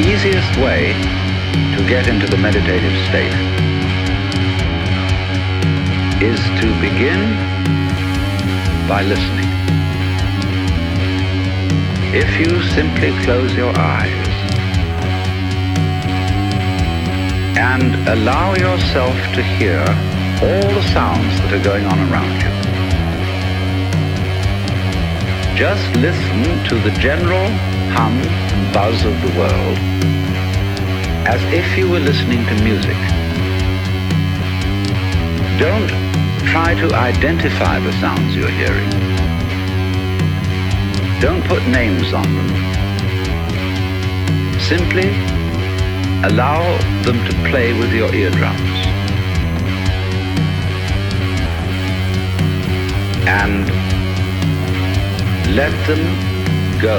easiest way to get into the meditative state is to begin by listening. If you simply close your eyes and allow yourself to hear all the sounds that are going on around you, just listen to the general hum and buzz of the world as if you were listening to music. Don't try to identify the sounds you're hearing. Don't put names on them. Simply allow them to play with your eardrums. And let them go.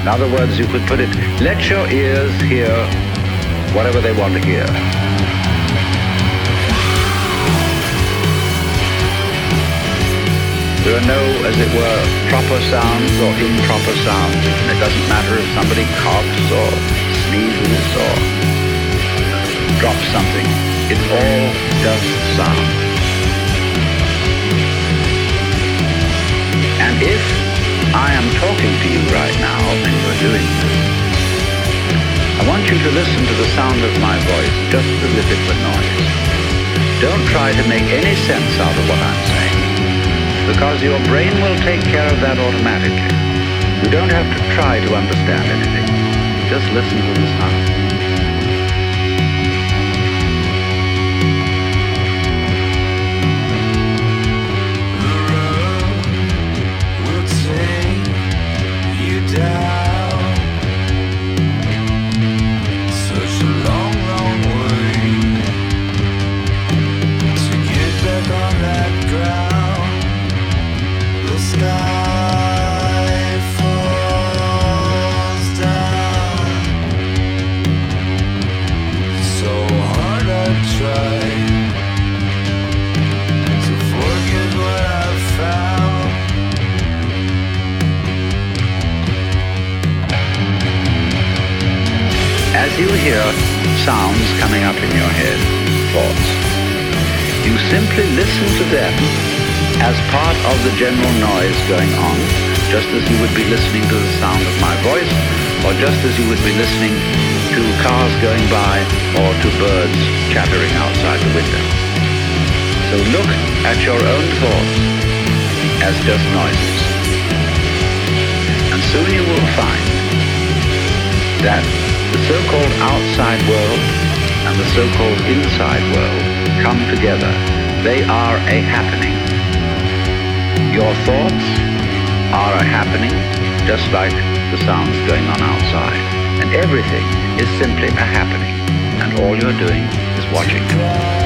In other words, you could put it, let your ears hear whatever they want to hear. There are no, as it were, proper sounds or improper sounds. And it doesn't matter if somebody coughs or sneezes or drops something. It's all just sound. If I am talking to you right now and you're doing this, I want you to listen to the sound of my voice just as if it were noise. Don't try to make any sense out of what I'm saying because your brain will take care of that automatically. You don't have to try to understand anything. Just listen to the sound. As you hear sounds coming up in your head, thoughts, you simply listen to them as part of the general noise going on, just as you would be listening to the sound of my voice, or just as you would be listening to cars going by or to birds chattering outside the window. So look at your own thoughts as just noises. And soon you will find that the so-called outside world and the so-called inside world come together. They are a happening. Your thoughts are a happening, just like the sounds going on outside. And everything is simply a happening. And all you're doing is watching.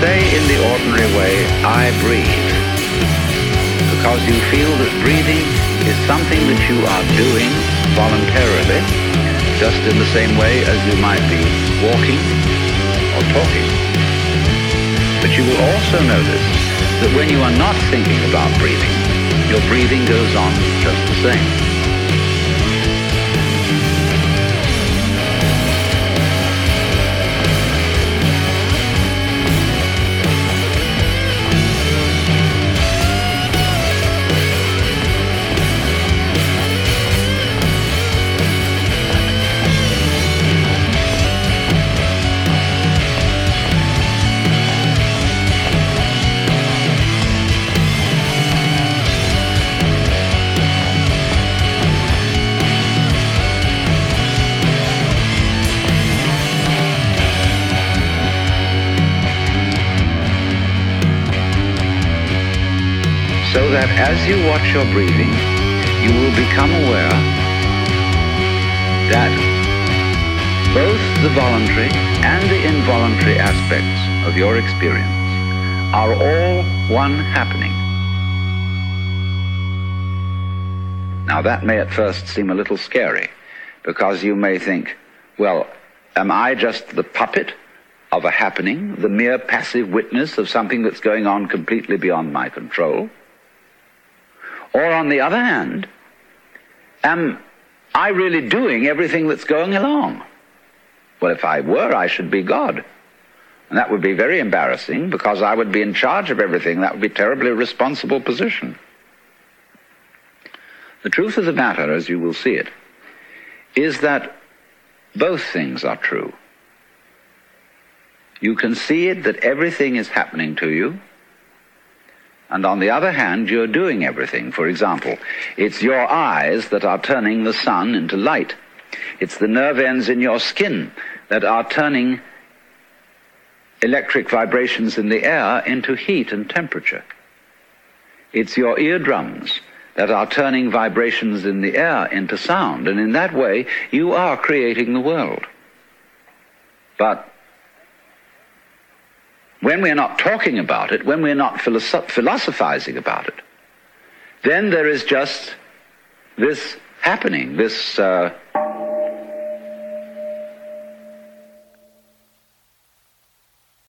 Say in the ordinary way, I breathe, because you feel that breathing is something that you are doing voluntarily, just in the same way as you might be walking or talking. But you will also notice that when you are not thinking about breathing, your breathing goes on just the same. That as you watch your breathing, you will become aware that both the voluntary and the involuntary aspects of your experience are all one happening. Now that may at first seem a little scary because you may think, well, am I just the puppet of a happening, the mere passive witness of something that's going on completely beyond my control? Or on the other hand, am I really doing everything that's going along? Well, if I were, I should be God. And that would be very embarrassing because I would be in charge of everything. That would be a terribly responsible position. The truth of the matter, as you will see it, is that both things are true. You can see it that everything is happening to you, and on the other hand, you're doing everything. For example, it's your eyes that are turning the sun into light. It's the nerve ends in your skin that are turning electric vibrations in the air into heat and temperature. It's your eardrums that are turning vibrations in the air into sound, and in that way you are creating the world. But when we're not talking about it, when we're not philosoph- philosophizing about it, then there is just this happening, this uh,